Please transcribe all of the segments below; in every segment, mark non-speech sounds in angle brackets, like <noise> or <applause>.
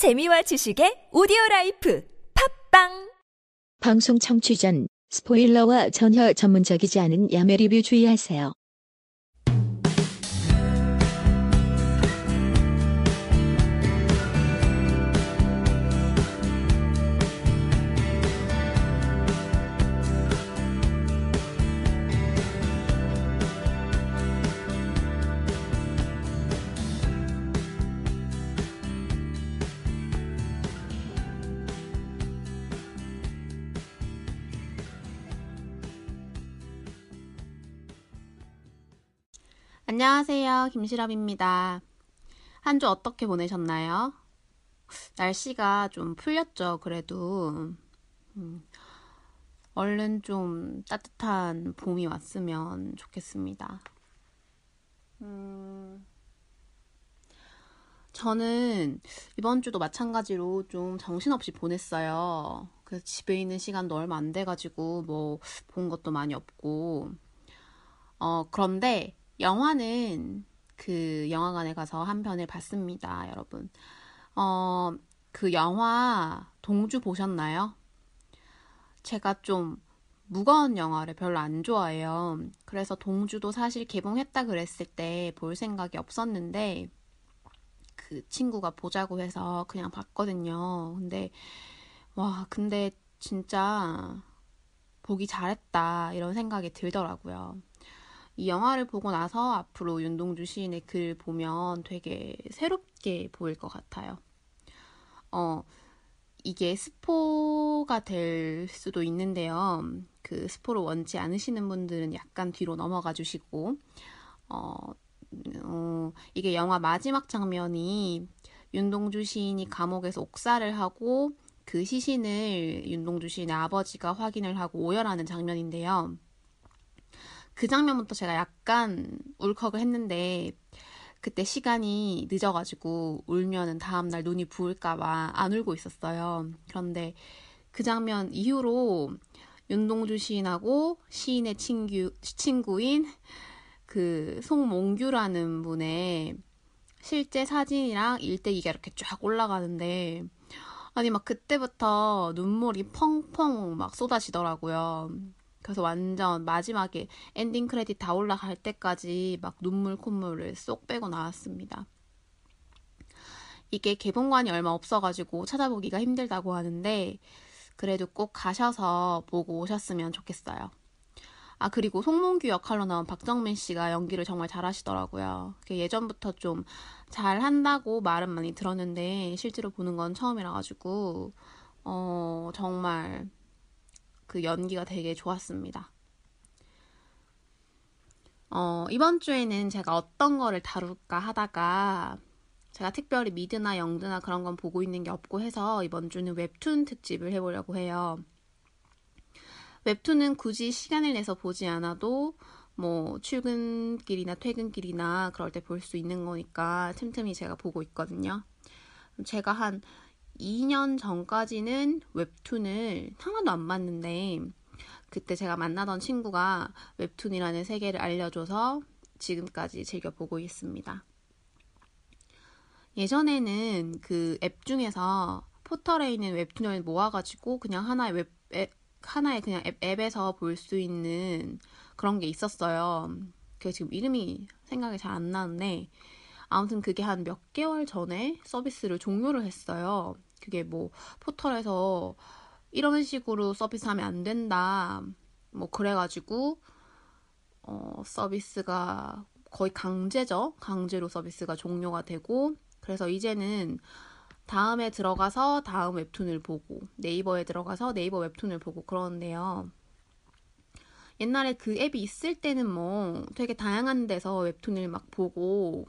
재미와 지식의 오디오 라이프 팝빵 방송 청취 전 스포일러와 전혀 전문적이지 않은 야매 리뷰 주의하세요. 안녕하세요. 김시랍입니다. 한 주 어떻게 보내셨나요? 날씨가 좀 풀렸죠, 그래도. 음, 얼른 좀 따뜻한 봄이 왔으면 좋겠습니다. 음, 저는 이번 주도 마찬가지로 좀 정신없이 보냈어요. 그래서 집에 있는 시간도 얼마 안 돼가지고 뭐 본 것도 많이 없고. 어, 그런데 영화는 그 영화관에 가서 한 편을 봤습니다, 여러분. 어, 그 영화 동주 보셨나요? 제가 좀 무거운 영화를 별로 안 좋아해요. 그래서 동주도 사실 개봉했다 그랬을 때 볼 생각이 없었는데 그 친구가 보자고 해서 그냥 봤거든요. 근데 와, 근데 진짜 보기 잘했다 이런 생각이 들더라고요. 이 영화를 보고 나서 앞으로 윤동주 시인의 글 보면 되게 새롭게 보일 것 같아요. 어, 이게 스포가 될 수도 있는데요. 그 스포를 원치 않으시는 분들은 약간 뒤로 넘어가 주시고, 어, 어, 이게 영화 마지막 장면이 윤동주 시인이 감옥에서 옥사를 하고 그 시신을 윤동주 시인의 아버지가 확인을 하고 오열하는 장면인데요. 그 장면부터 제가 약간 울컥을 했는데 그때 시간이 늦어가지고 울면은 다음날 눈이 부을까봐 안 울고 있었어요. 그런데 그 장면 이후로 윤동주 시인하고 시인의 친구, 친구인 그 송몽규라는 분의 실제 사진이랑 일대기가 이렇게 쫙 올라가는데 아니 막 그때부터 눈물이 펑펑 막 쏟아지더라고요. 그래서 완전 마지막에 엔딩 크레딧 다 올라갈 때까지 막 눈물 콧물을 쏙 빼고 나왔습니다. 이게 개봉관이 얼마 없어가지고 찾아보기가 힘들다고 하는데 그래도 꼭 가셔서 보고 오셨으면 좋겠어요. 아 그리고 송몽규 역할로 나온 박정민 씨가 연기를 정말 잘하시더라고요. 예전부터 좀 잘한다고 말은 많이 들었는데 실제로 보는 건 처음이라 가지고 어 정말 그 연기가 되게 좋았습니다. 어, 이번 주에는 제가 어떤 거를 다룰까 하다가 제가 특별히 미드나 영드나 그런 건 보고 있는 게 없고 해서 이번 주는 웹툰 특집을 해보려고 해요. 웹툰은 굳이 시간을 내서 보지 않아도 뭐 출근길이나 퇴근길이나 그럴 때 볼 수 있는 거니까 틈틈이 제가 보고 있거든요. 제가 한 2년 전까지는 웹툰을 하나도 안 봤는데 그때 제가 만나던 친구가 웹툰이라는 세계를 알려줘서 지금까지 즐겨보고 있습니다. 예전에는 그 앱 중에서 포털에 있는 웹툰을 모아가지고 그냥 하나의 웹, 앱, 하나의 그냥 앱, 앱에서 볼 수 있는 그런 게 있었어요. 그 지금 이름이 생각이 잘 안 나는데 아무튼 그게 한 몇 개월 전에 서비스를 종료를 했어요. 그게 뭐 포털에서 이런 식으로 서비스하면 안 된다. 뭐 그래가지고 어, 서비스가 거의 강제죠. 강제로 서비스가 종료가 되고 그래서 이제는 다음에 들어가서 다음 웹툰을 보고 네이버에 들어가서 네이버 웹툰을 보고 그러는데요. 옛날에 그 앱이 있을 때는 뭐 되게 다양한 데서 웹툰을 막 보고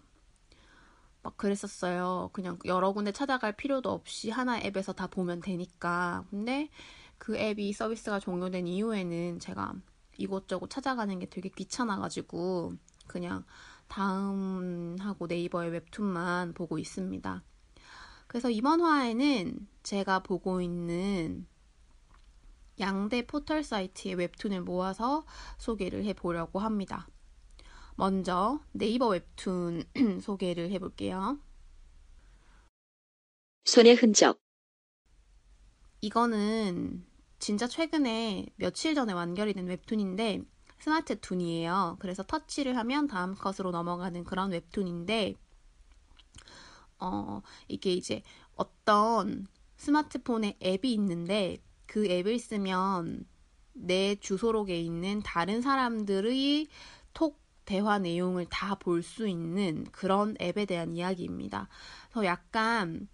막 그랬었어요. 그냥 여러 군데 찾아갈 필요도 없이 하나 앱에서 다 보면 되니까. 근데 그 앱이 서비스가 종료된 이후에는 제가 이곳저곳 찾아가는 게 되게 귀찮아가지고 그냥 다음하고 네이버의 웹툰만 보고 있습니다. 그래서 이번 화에는 제가 보고 있는 양대 포털 사이트의 웹툰을 모아서 소개를 해보려고 합니다. 먼저 네이버 웹툰 <clears throat> 소개를 해볼게요. 손의 흔적. 이거는 진짜 최근에 며칠 전에 완결이 된 웹툰인데 스마트 툰이에요. 그래서 터치를 하면 다음 컷으로 넘어가는 그런 웹툰인데 어, 이게 이제 어떤 스마트폰에 앱이 있는데 그 앱을 쓰면 내 주소록에 있는 다른 사람들의 톡 대화 내용을 다 볼 수 있는 그런 앱에 대한 이야기입니다. 그래서 약간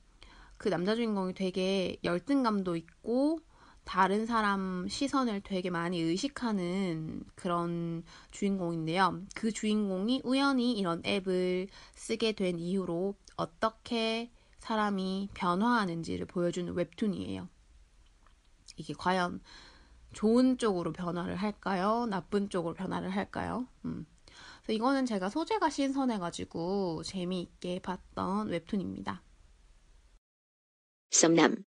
그 남자 주인공이 되게 열등감도 있고 다른 사람 시선을 되게 많이 의식하는 그런 주인공인데요. 그 주인공이 우연히 이런 앱을 쓰게 된 이후로 어떻게 사람이 변화하는지를 보여주는 웹툰이에요. 이게 과연 좋은 쪽으로 변화를 할까요? 나쁜 쪽으로 변화를 할까요? 음. 이거는 제가 소재가 신선해가지고 재미있게 봤던 웹툰입니다. 썸남.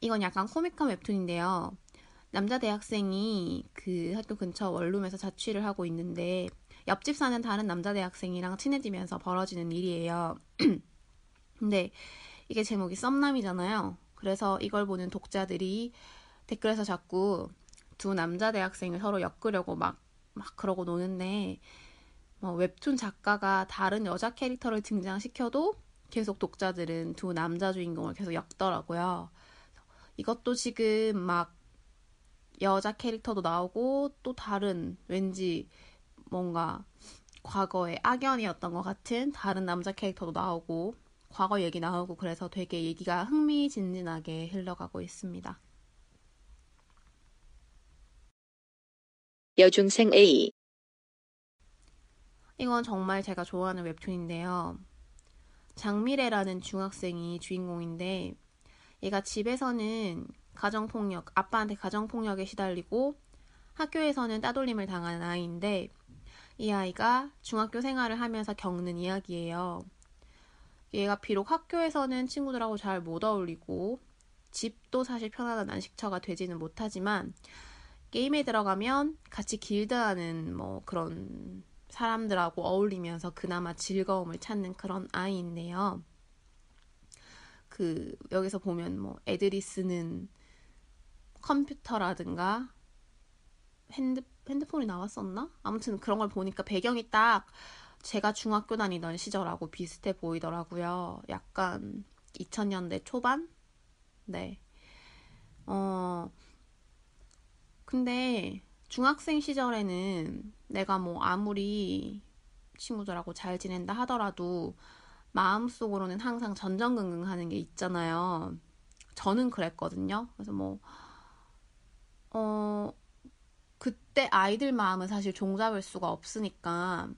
이건 약간 코믹한 웹툰인데요. 남자 대학생이 그 학교 근처 원룸에서 자취를 하고 있는데 옆집 사는 다른 남자 대학생이랑 친해지면서 벌어지는 일이에요. <clears throat> 근데 이게 제목이 썸남이잖아요. 그래서 이걸 보는 독자들이 댓글에서 자꾸 두 남자 대학생을 서로 엮으려고 막, 막 그러고 노는데 뭐 웹툰 작가가 다른 여자 캐릭터를 등장시켜도 계속 독자들은 두 남자 주인공을 계속 엮더라고요. 이것도 지금 막 여자 캐릭터도 나오고 또 다른 왠지 뭔가 과거의 악연이었던 것 같은 다른 남자 캐릭터도 나오고 과거 얘기 나오고 그래서 되게 얘기가 흥미진진하게 흘러가고 있습니다. 여중생 A. 이건 정말 제가 좋아하는 웹툰인데요. 장미래라는 중학생이 주인공인데 얘가 집에서는 가정폭력, 아빠한테 가정폭력에 시달리고 학교에서는 따돌림을 당하는 아이인데 이 아이가 중학교 생활을 하면서 겪는 이야기예요. 얘가 비록 학교에서는 친구들하고 잘 못 어울리고 집도 사실 편안한 안식처가 되지는 못하지만 게임에 들어가면 같이 길드하는 뭐 그런 사람들하고 어울리면서 그나마 즐거움을 찾는 그런 아이인데요. 그 여기서 보면 뭐 애들이 쓰는 컴퓨터라든가 핸드 핸드폰이 나왔었나? 아무튼 그런 걸 보니까 배경이 딱 제가 중학교 다니던 시절하고 비슷해 보이더라고요. 약간 2000년대 초반? 네. 어, 근데 중학생 시절에는 내가 뭐 아무리 친구들하고 잘 지낸다 하더라도 마음속으로는 항상 전전긍긍 하는 게 있잖아요. 저는 그랬거든요. 그래서 뭐, 어, 그때 아이들 마음은 사실 종잡을 수가 없으니까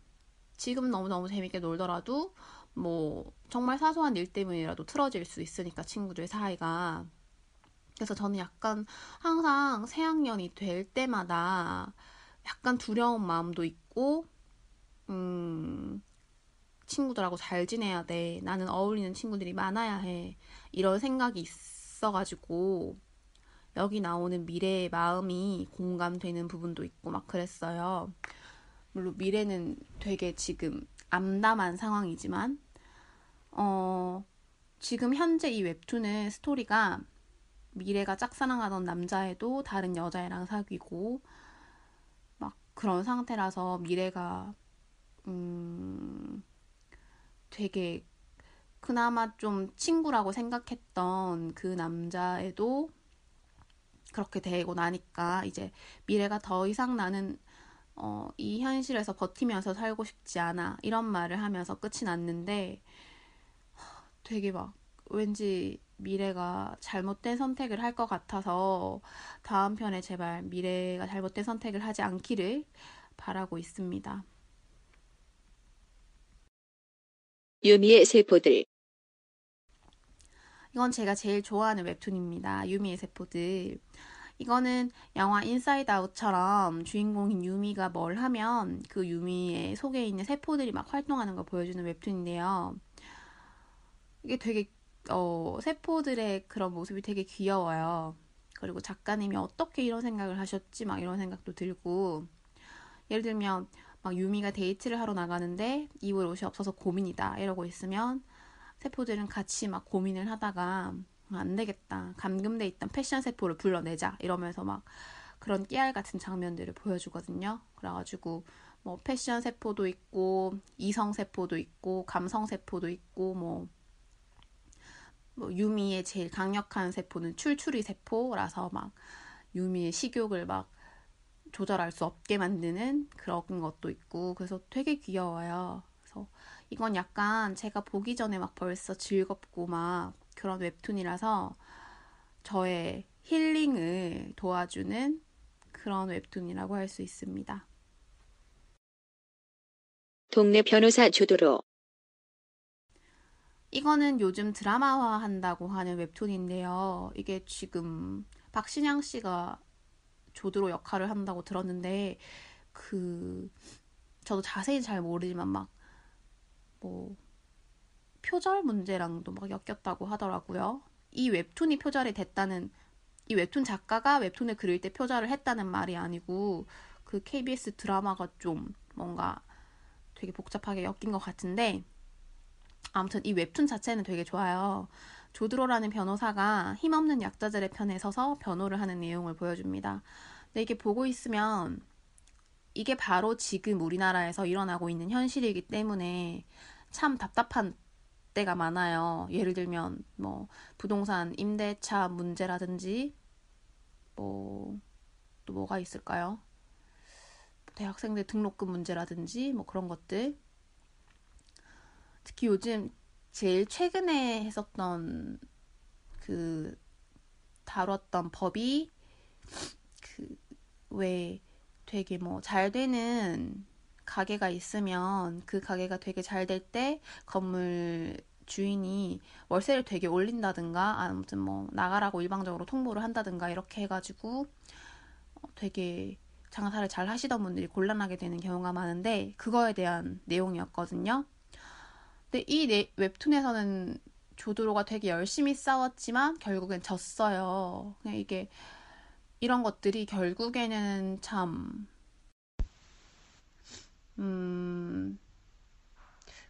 지금 너무너무 재밌게 놀더라도 뭐 정말 사소한 일 때문이라도 틀어질 수 있으니까 친구들 사이가 그래서 저는 약간 항상 새학년이 될 때마다 약간 두려운 마음도 있고 음 친구들하고 잘 지내야 돼. 나는 어울리는 친구들이 많아야 해. 이런 생각이 있어가지고 여기 나오는 미래의 마음이 공감되는 부분도 있고 막 그랬어요. 물론 미래는 되게 지금 암담한 상황이지만 어 지금 현재 이 웹툰의 스토리가 미래가 짝사랑하던 남자애도 다른 여자애랑 사귀고 막 그런 상태라서 미래가 음 되게 그나마 좀 친구라고 생각했던 그 남자애도 그렇게 되고 나니까 이제 미래가 더 이상 나는 어, 이 현실에서 버티면서 살고 싶지 않아 이런 말을 하면서 끝이 났는데 되게 막 왠지 미래가 잘못된 선택을 할 것 같아서 다음 편에 제발 미래가 잘못된 선택을 하지 않기를 바라고 있습니다. 유미의 세포들. 이건 제가 제일 좋아하는 웹툰입니다. 유미의 세포들. 이거는 영화 인사이드 아웃처럼 주인공인 유미가 뭘 하면 그 유미의 속에 있는 세포들이 막 활동하는 걸 보여주는 웹툰인데요. 이게 되게 어, 세포들의 그런 모습이 되게 귀여워요. 그리고 작가님이 어떻게 이런 생각을 하셨지? 막 이런 생각도 들고 예를 들면 막 유미가 데이트를 하러 나가는데 입을 옷이 없어서 고민이다 이러고 있으면 세포들은 같이 막 고민을 하다가 안 되겠다. 감금돼 있던 패션 세포를 불러내자. 이러면서 막 그런 깨알 같은 장면들을 보여주거든요. 그래가지고 뭐 패션 세포도 있고 이성 세포도 있고 감성 세포도 있고 뭐, 뭐 유미의 제일 강력한 세포는 출출이 세포라서 막 유미의 식욕을 막 조절할 수 없게 만드는 그런 것도 있고 그래서 되게 귀여워요. 그래서 이건 약간 제가 보기 전에 막 벌써 즐겁고 막 그런 웹툰이라서 저의 힐링을 도와주는 그런 웹툰이라고 할 수 있습니다. 동네 변호사 조도로 이거는 요즘 드라마화 한다고 하는 웹툰인데요. 이게 지금 박신양 씨가 조드로 역할을 한다고 들었는데 그 저도 자세히 잘 모르지만 막 뭐 표절 문제랑도 막 엮였다고 하더라고요. 이 웹툰이 표절이 됐다는 이 웹툰 작가가 웹툰을 그릴 때 표절을 했다는 말이 아니고 그 KBS 드라마가 좀 뭔가 되게 복잡하게 엮인 것 같은데 아무튼 이 웹툰 자체는 되게 좋아요. 조드로라는 변호사가 힘없는 약자들의 편에 서서 변호를 하는 내용을 보여줍니다. 근데 이게 보고 있으면 이게 바로 지금 우리나라에서 일어나고 있는 현실이기 때문에 참 답답한 때가 많아요. 예를 들면 뭐 부동산 임대차 문제라든지 뭐 또 뭐가 있을까요? 대학생들 등록금 문제라든지 뭐 그런 것들. 특히 요즘 제일 최근에 했었던 그 다뤘던 법이 그 왜 되게 뭐 잘 되는 가게가 있으면 그 가게가 되게 잘 될 때 건물 주인이 월세를 되게 올린다든가 아무튼 뭐 나가라고 일방적으로 통보를 한다든가 이렇게 해가지고 어, 되게 장사를 잘 하시던 분들이 곤란하게 되는 경우가 많은데 그거에 대한 내용이었거든요. 근데 이 네, 웹툰에서는 조드로가 되게 열심히 싸웠지만 결국엔 졌어요. 그냥 이게 이런 것들이 결국에는 참 음,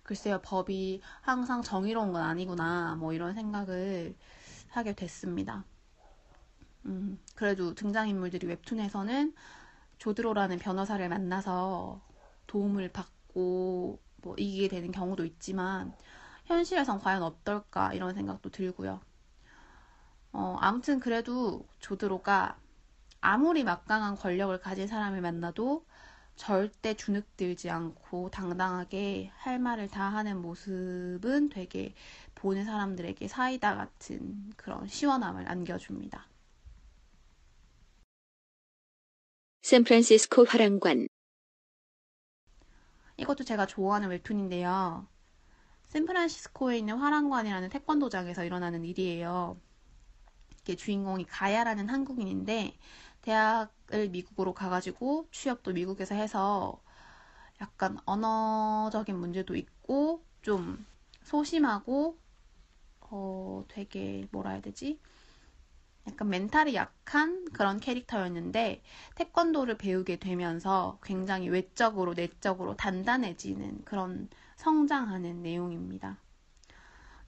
글쎄요, 법이 항상 정의로운 건 아니구나, 뭐 이런 생각을 하게 됐습니다. 음, 그래도 등장인물들이 웹툰에서는 조드로라는 변호사를 만나서 도움을 받고 뭐 이기게 되는 경우도 있지만 현실에선 과연 어떨까 이런 생각도 들고요. 어, 아무튼 그래도 조드로가 아무리 막강한 권력을 가진 사람을 만나도 절대 주눅들지 않고 당당하게 할 말을 다 하는 모습은 되게 보는 사람들에게 사이다 같은 그런 시원함을 안겨줍니다. 샌프란시스코 화랑관 이것도 제가 좋아하는 웹툰인데요. 샌프란시스코에 있는 화랑관이라는 태권도장에서 일어나는 일이에요. 이게 주인공이 가야라는 한국인인데 대학을 미국으로 가가지고 취업도 미국에서 해서 약간 언어적인 문제도 있고 좀 소심하고 어 되게 뭐라 해야 되지? 약간 멘탈이 약한 그런 캐릭터였는데 태권도를 배우게 되면서 굉장히 외적으로 내적으로 단단해지는 그런 성장하는 내용입니다.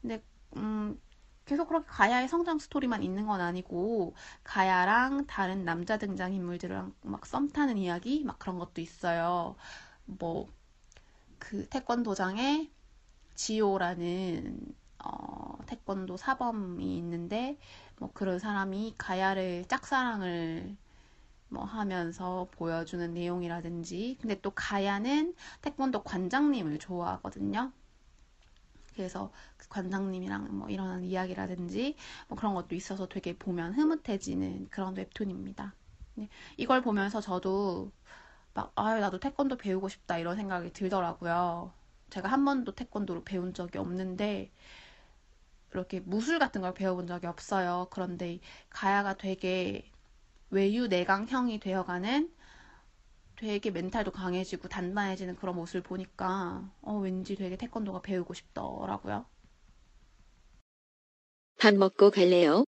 근데 음 계속 그렇게 가야의 성장 스토리만 있는 건 아니고 가야랑 다른 남자 등장 인물들이랑 막 썸 타는 이야기 막 그런 것도 있어요. 뭐 그 태권도장에 지오라는 어, 태권도 사범이 있는데 뭐 그런 사람이 가야를 짝사랑을 뭐 하면서 보여주는 내용이라든지 근데 또 가야는 태권도 관장님을 좋아하거든요. 그래서 그 관장님이랑 뭐 일어나는 이야기라든지 뭐 그런 것도 있어서 되게 보면 흐뭇해지는 그런 웹툰입니다. 네, 이걸 보면서 저도 막, 아, 나도 태권도 배우고 싶다 이런 생각이 들더라고요. 제가 한 번도 태권도를 배운 적이 없는데, 이렇게 무술 같은 걸 배워본 적이 없어요. 그런데 가야가 되게 외유 내강형이 되어가는 되게 멘탈도 강해지고 단단해지는 그런 모습을 보니까 어, 왠지 되게 태권도가 배우고 싶더라고요. 밥 먹고 갈래요?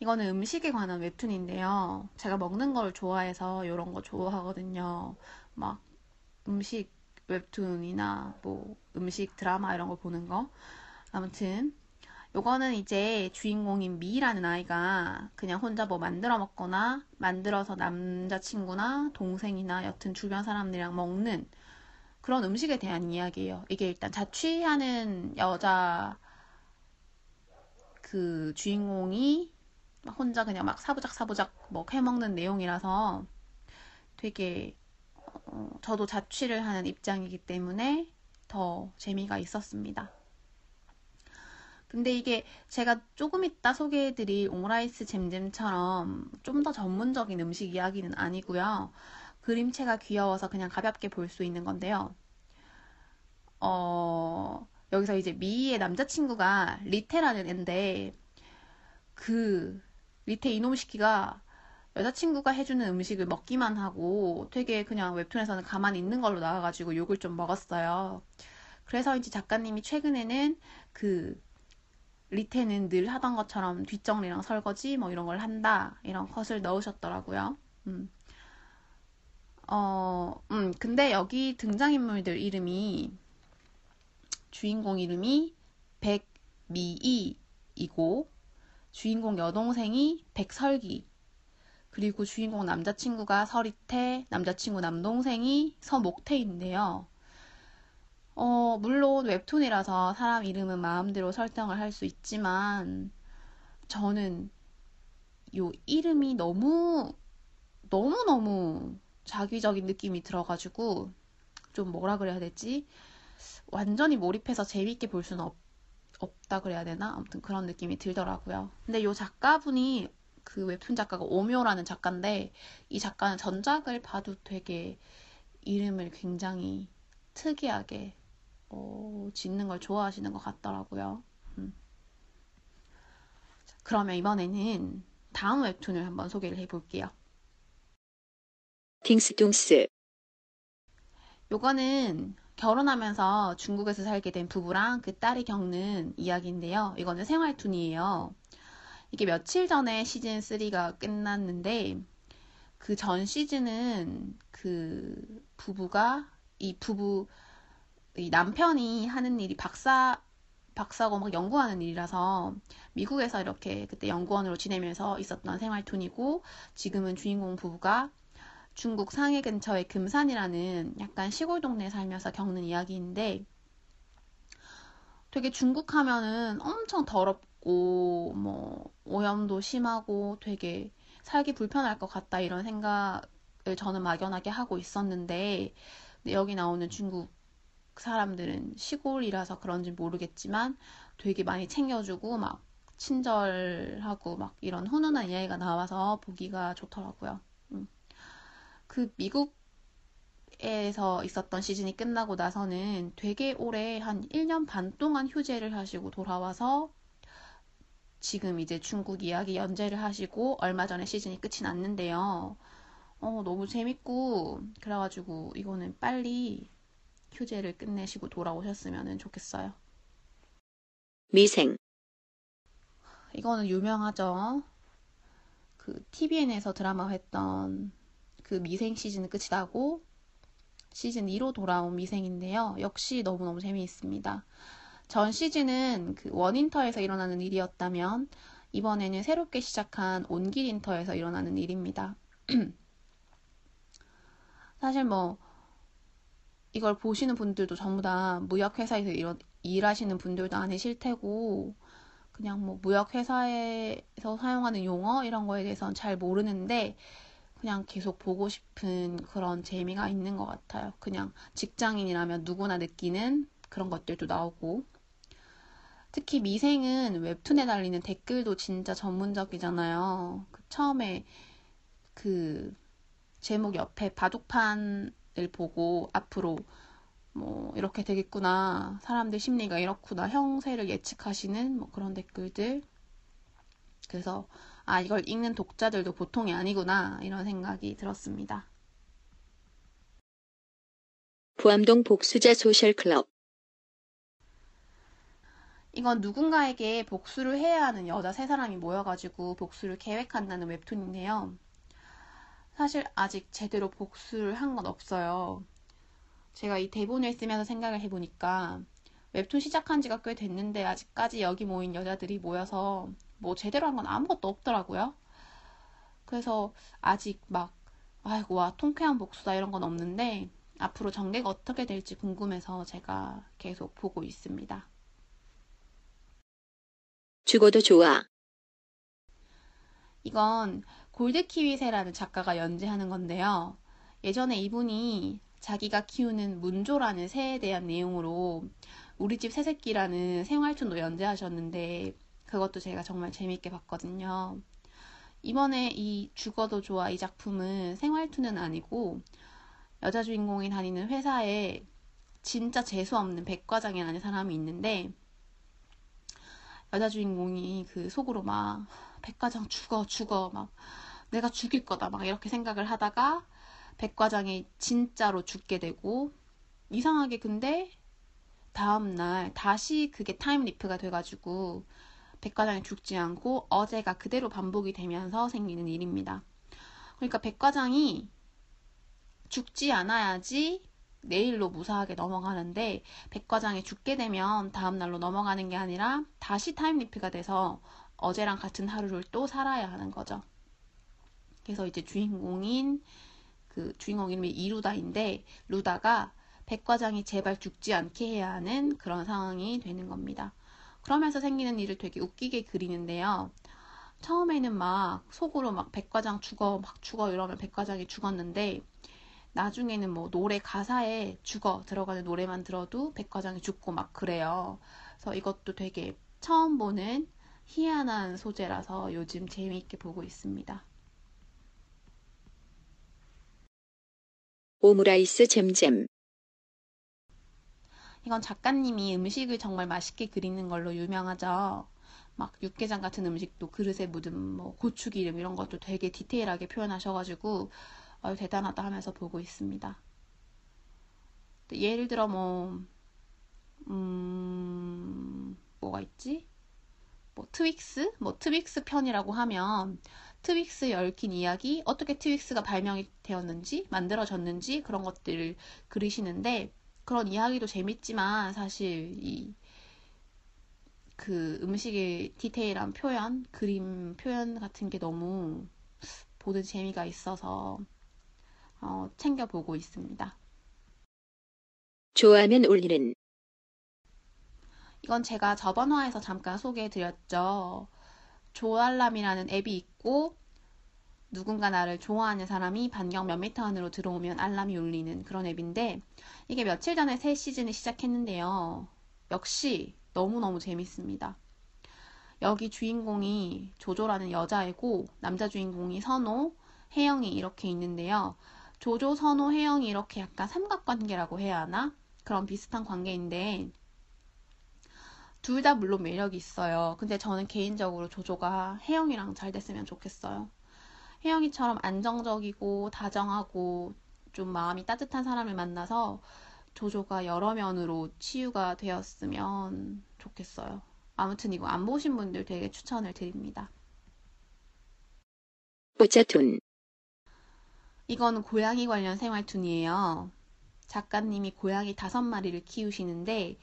이거는 음식에 관한 웹툰인데요. 제가 먹는 걸 좋아해서 이런 거 좋아하거든요. 막 음식 웹툰이나 뭐 음식 드라마 이런 걸 보는 거. 아무튼 요거는 이제 주인공인 미라는 아이가 그냥 혼자 뭐 만들어 먹거나 만들어서 남자친구나 동생이나 여튼 주변 사람들이랑 먹는 그런 음식에 대한 이야기예요. 이게 일단 자취하는 여자 그 주인공이 혼자 그냥 막 사부작 사부작 뭐 해먹는 내용이라서 되게 어, 저도 자취를 하는 입장이기 때문에 더 재미가 있었습니다. 근데 이게 제가 조금 이따 소개해드릴 오므라이스 잼잼처럼 좀 더 전문적인 음식 이야기는 아니고요. 그림체가 귀여워서 그냥 가볍게 볼 수 있는 건데요. 어, 여기서 이제 미희의 남자친구가 리테라는 앤데 그 리테 이놈시키가 여자친구가 해주는 음식을 먹기만 하고 되게 그냥 웹툰에서는 가만히 있는 걸로 나와가지고 욕을 좀 먹었어요. 그래서인지 작가님이 최근에는 그 리테는 늘 하던 것처럼 뒷정리랑 설거지 뭐 이런 걸 한다 이런 컷을 넣으셨더라고요. 음. 어, 음, 근데 여기 등장인물들 이름이 주인공 이름이 백미이이고 주인공 여동생이 백설기 그리고 주인공 남자친구가 서리태, 남자친구 남동생이 서목태인데요. 어, 물론 웹툰이라서 사람 이름은 마음대로 설정을 할 수 있지만, 저는 요 이름이 너무, 너무너무 자기적인 느낌이 들어가지고, 좀 뭐라 그래야 되지? 완전히 몰입해서 재밌게 볼 수는 없, 없다 그래야 되나? 아무튼 그런 느낌이 들더라고요. 근데 요 작가분이 그 웹툰 작가가 오묘라는 작가인데 이 작가는 전작을 봐도 되게 이름을 굉장히 특이하게 어, 짓는 걸 좋아하시는 것 같더라고요. 음. 그러면 이번에는 다음 웹툰을 한번 소개를 해볼게요. 딩스동스 요거는 결혼하면서 중국에서 살게 된 부부랑 그 딸이 겪는 이야기인데요. 이거는 생활툰이에요. 이게 며칠 전에 시즌 3가 끝났는데 그 전 시즌은 그 부부가 이 부부 이 남편이 하는 일이 박사 박사고 막 연구하는 일이라서 미국에서 이렇게 그때 연구원으로 지내면서 있었던 생활툰이고 지금은 주인공 부부가 중국 상해 근처의 금산이라는 약간 시골 동네에 살면서 겪는 이야기인데 되게 중국 하면은 엄청 더럽고 뭐 오염도 심하고 되게 살기 불편할 것 같다 이런 생각을 저는 막연하게 하고 있었는데 여기 나오는 중국 사람들은 시골이라서 그런지 모르겠지만 되게 많이 챙겨주고 막 친절하고 막 이런 훈훈한 이야기가 나와서 보기가 좋더라고요. 음. 그 미국에서 있었던 시즌이 끝나고 나서는 되게 오래 한 1년 반 동안 휴재를 하시고 돌아와서 지금 이제 중국 이야기 연재를 하시고 얼마 전에 시즌이 끝이 났는데요. 어, 너무 재밌고 그래가지고 이거는 빨리 휴재를 끝내시고 돌아오셨으면 좋겠어요. 미생 이거는 유명하죠. 그 TVN에서 드라마 했던 그 미생 시즌은 끝이 나고 시즌 2로 돌아온 미생인데요. 역시 너무너무 재미있습니다. 전 시즌은 그 원인터에서 일어나는 일이었다면 이번에는 새롭게 시작한 온길인터에서 일어나는 일입니다. <clears throat> 사실 뭐 이걸 보시는 분들도 전부 다 무역회사에서 일, 일하시는 분들도 아니실 테고, 그냥 뭐 무역회사에서 사용하는 용어 이런 거에 대해서는 잘 모르는데, 그냥 계속 보고 싶은 그런 재미가 있는 것 같아요. 그냥 직장인이라면 누구나 느끼는 그런 것들도 나오고. 특히 미생은 웹툰에 달리는 댓글도 진짜 전문적이잖아요. 그 처음에 그 제목 옆에 바둑판 을 보고 앞으로 뭐 이렇게 되겠구나 사람들 심리가 이렇구나 형세를 예측하시는 뭐 그런 댓글들 그래서 아 이걸 읽는 독자들도 보통이 아니구나 이런 생각이 들었습니다. 부암동 복수자 소셜클럽 이건 누군가에게 복수를 해야 하는 여자 세 사람이 모여가지고 복수를 계획한다는 웹툰인데요. 사실 아직 제대로 복수를 한 건 없어요. 제가 이 대본을 쓰면서 생각을 해보니까 웹툰 시작한 지가 꽤 됐는데 아직까지 여기 모인 여자들이 모여서 뭐 제대로 한 건 아무것도 없더라고요. 그래서 아직 막 아이고 와 통쾌한 복수다 이런 건 없는데 앞으로 전개가 어떻게 될지 궁금해서 제가 계속 보고 있습니다. 죽어도 좋아. 이건 골드키위새라는 작가가 연재하는 건데요. 예전에 이분이 자기가 키우는 문조라는 새에 대한 내용으로 우리 집 새새끼라는 생활툰도 연재하셨는데 그것도 제가 정말 재밌게 봤거든요. 이번에 이 죽어도 좋아 이 작품은 생활툰은 아니고 여자 주인공이 다니는 회사에 진짜 재수없는 백과장이라는 사람이 있는데 여자 주인공이 그 속으로 막 백과장 죽어 죽어 막 내가 죽일 거다 막 이렇게 생각을 하다가 백과장이 진짜로 죽게 되고 이상하게 근데 다음날 다시 그게 타임리프가 돼가지고 백과장이 죽지 않고 어제가 그대로 반복이 되면서 생기는 일입니다. 그러니까 백과장이 죽지 않아야지 내일로 무사하게 넘어가는데 백과장이 죽게 되면 다음날로 넘어가는 게 아니라 다시 타임리프가 돼서 어제랑 같은 하루를 또 살아야 하는 거죠. 그래서 이제 주인공인 그 주인공 이름이 이루다인데 루다가 백과장이 제발 죽지 않게 해야 하는 그런 상황이 되는 겁니다. 그러면서 생기는 일을 되게 웃기게 그리는데요. 처음에는 막 속으로 막 백과장 죽어 막 죽어 이러면 백과장이 죽었는데 나중에는 뭐 노래 가사에 죽어 들어가는 노래만 들어도 백과장이 죽고 막 그래요. 그래서 이것도 되게 처음 보는 희한한 소재라서 요즘 재미있게 보고 있습니다. 오므라이스 잼잼. 이건 작가님이 음식을 정말 맛있게 그리는 걸로 유명하죠. 막 육개장 같은 음식도 그릇에 묻은 뭐 고추기름 이런 것도 되게 디테일하게 표현하셔가지고 어, 대단하다 하면서 보고 있습니다. 예를 들어 뭐 음, 뭐가 있지? 뭐 Twix? 뭐 Twix 편이라고 하면 Twix 얽힌 이야기, 어떻게 Twix가 발명이 되었는지, 만들어졌는지 그런 것들을 그리시는데 그런 이야기도 재밌지만 사실 이 그 음식의 디테일한 표현, 그림 표현 같은 게 너무 보는 재미가 있어서 어, 챙겨보고 있습니다. 좋아하면 올리는 이건 제가 저번 화에서 잠깐 소개해드렸죠. 조알람이라는 앱이 있고 누군가 나를 좋아하는 사람이 반경 몇 미터 안으로 들어오면 알람이 울리는 그런 앱인데 이게 며칠 전에 새 시즌을 시작했는데요. 역시 너무너무 재밌습니다. 여기 주인공이 조조라는 여자이고 남자 주인공이 선호, 혜영이 이렇게 있는데요. 조조, 선호, 혜영이 이렇게 약간 삼각관계라고 해야 하나? 그런 비슷한 관계인데 둘 다 물론 매력이 있어요. 근데 저는 개인적으로 조조가 혜영이랑 잘 됐으면 좋겠어요. 혜영이처럼 안정적이고 다정하고 좀 마음이 따뜻한 사람을 만나서 조조가 여러 면으로 치유가 되었으면 좋겠어요. 아무튼 이거 안 보신 분들 되게 추천을 드립니다. 뽀짜툰 이거는 고양이 관련 생활툰이에요. 작가님이 고양이 다섯 마리를 키우시는데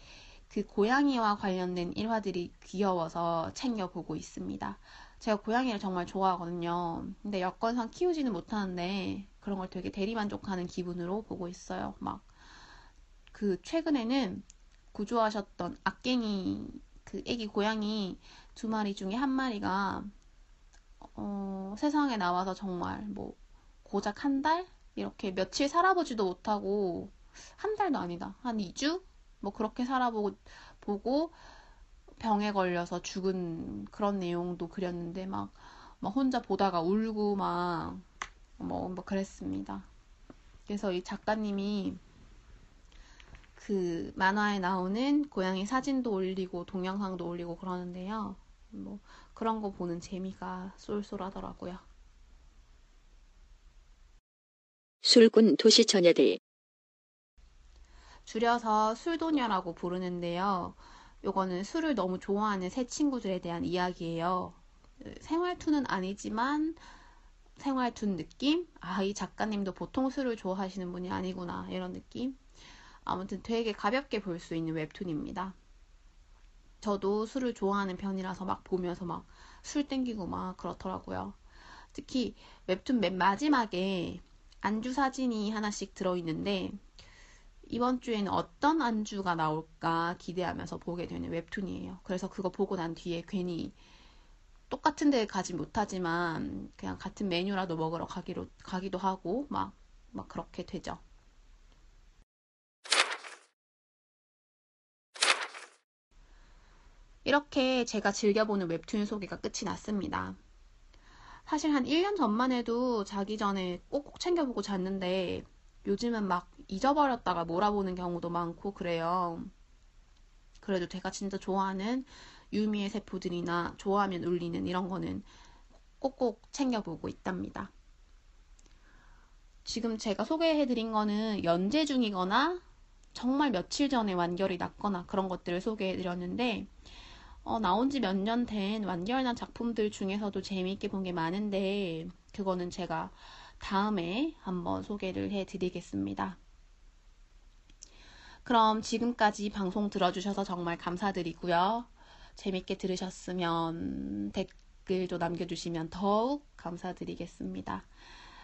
그 고양이와 관련된 일화들이 귀여워서 챙겨보고 있습니다. 제가 고양이를 정말 좋아하거든요. 근데 여건상 키우지는 못하는데 그런 걸 되게 대리만족하는 기분으로 보고 있어요. 막 그 최근에는 구조하셨던 악갱이 그 애기 고양이 두 마리 중에 한 마리가 어, 세상에 나와서 정말 뭐 고작 한 달? 이렇게 며칠 살아보지도 못하고 한 달도 아니다. 한 2주? 뭐 그렇게 살아보고 보고 병에 걸려서 죽은 그런 내용도 그렸는데 막, 막 혼자 보다가 울고 막, 뭐, 뭐 그랬습니다. 그래서 이 작가님이 그 만화에 나오는 고양이 사진도 올리고 동영상도 올리고 그러는데요. 뭐 그런 거 보는 재미가 쏠쏠하더라고요. 술꾼 도시 처녀들 줄여서 술도녀라고 부르는데요. 요거는 술을 너무 좋아하는 새 친구들에 대한 이야기예요. 생활투는 아니지만 생활툰 느낌? 아, 이 작가님도 보통 술을 좋아하시는 분이 아니구나. 이런 느낌? 아무튼 되게 가볍게 볼 수 있는 웹툰입니다. 저도 술을 좋아하는 편이라서 막 보면서 막 술 땡기고 막 그렇더라고요. 특히 웹툰 맨 마지막에 안주 사진이 하나씩 들어있는데 이번 주에는 어떤 안주가 나올까 기대하면서 보게 되는 웹툰이에요. 그래서 그거 보고 난 뒤에 괜히 똑같은 데 가지 못하지만 그냥 같은 메뉴라도 먹으러 가기로, 가기도 하고 막, 막 그렇게 되죠. 이렇게 제가 즐겨보는 웹툰 소개가 끝이 났습니다. 사실 한 1년 전만 해도 자기 전에 꼭꼭 챙겨보고 잤는데 요즘은 막 잊어버렸다가 몰아보는 경우도 많고 그래요. 그래도 제가 진짜 좋아하는 유미의 세포들이나 좋아하면 울리는 이런 거는 꼭꼭 챙겨보고 있답니다. 지금 제가 소개해드린 거는 연재 중이거나 정말 며칠 전에 완결이 났거나 그런 것들을 소개해드렸는데 어, 나온 지 몇 년 된 완결난 작품들 중에서도 재미있게 본 게 많은데 그거는 제가 다음에 한번 소개를 해드리겠습니다. 그럼 지금까지 방송 들어주셔서 정말 감사드리고요. 재밌게 들으셨으면 댓글도 남겨주시면 더욱 감사드리겠습니다.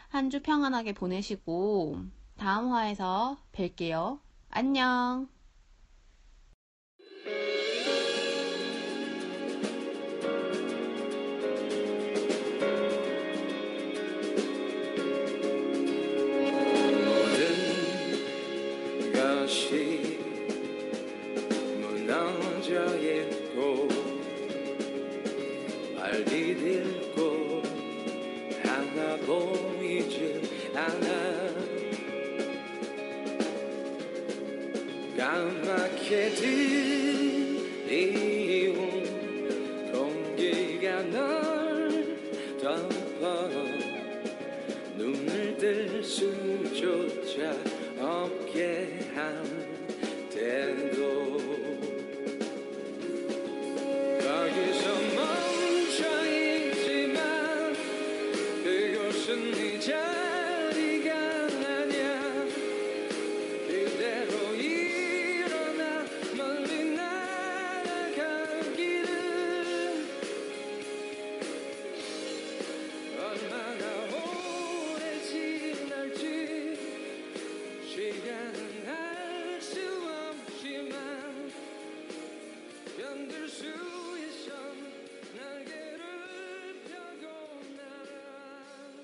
한 주 평안하게 보내시고 다음 화에서 뵐게요. 안녕! 까맣게 들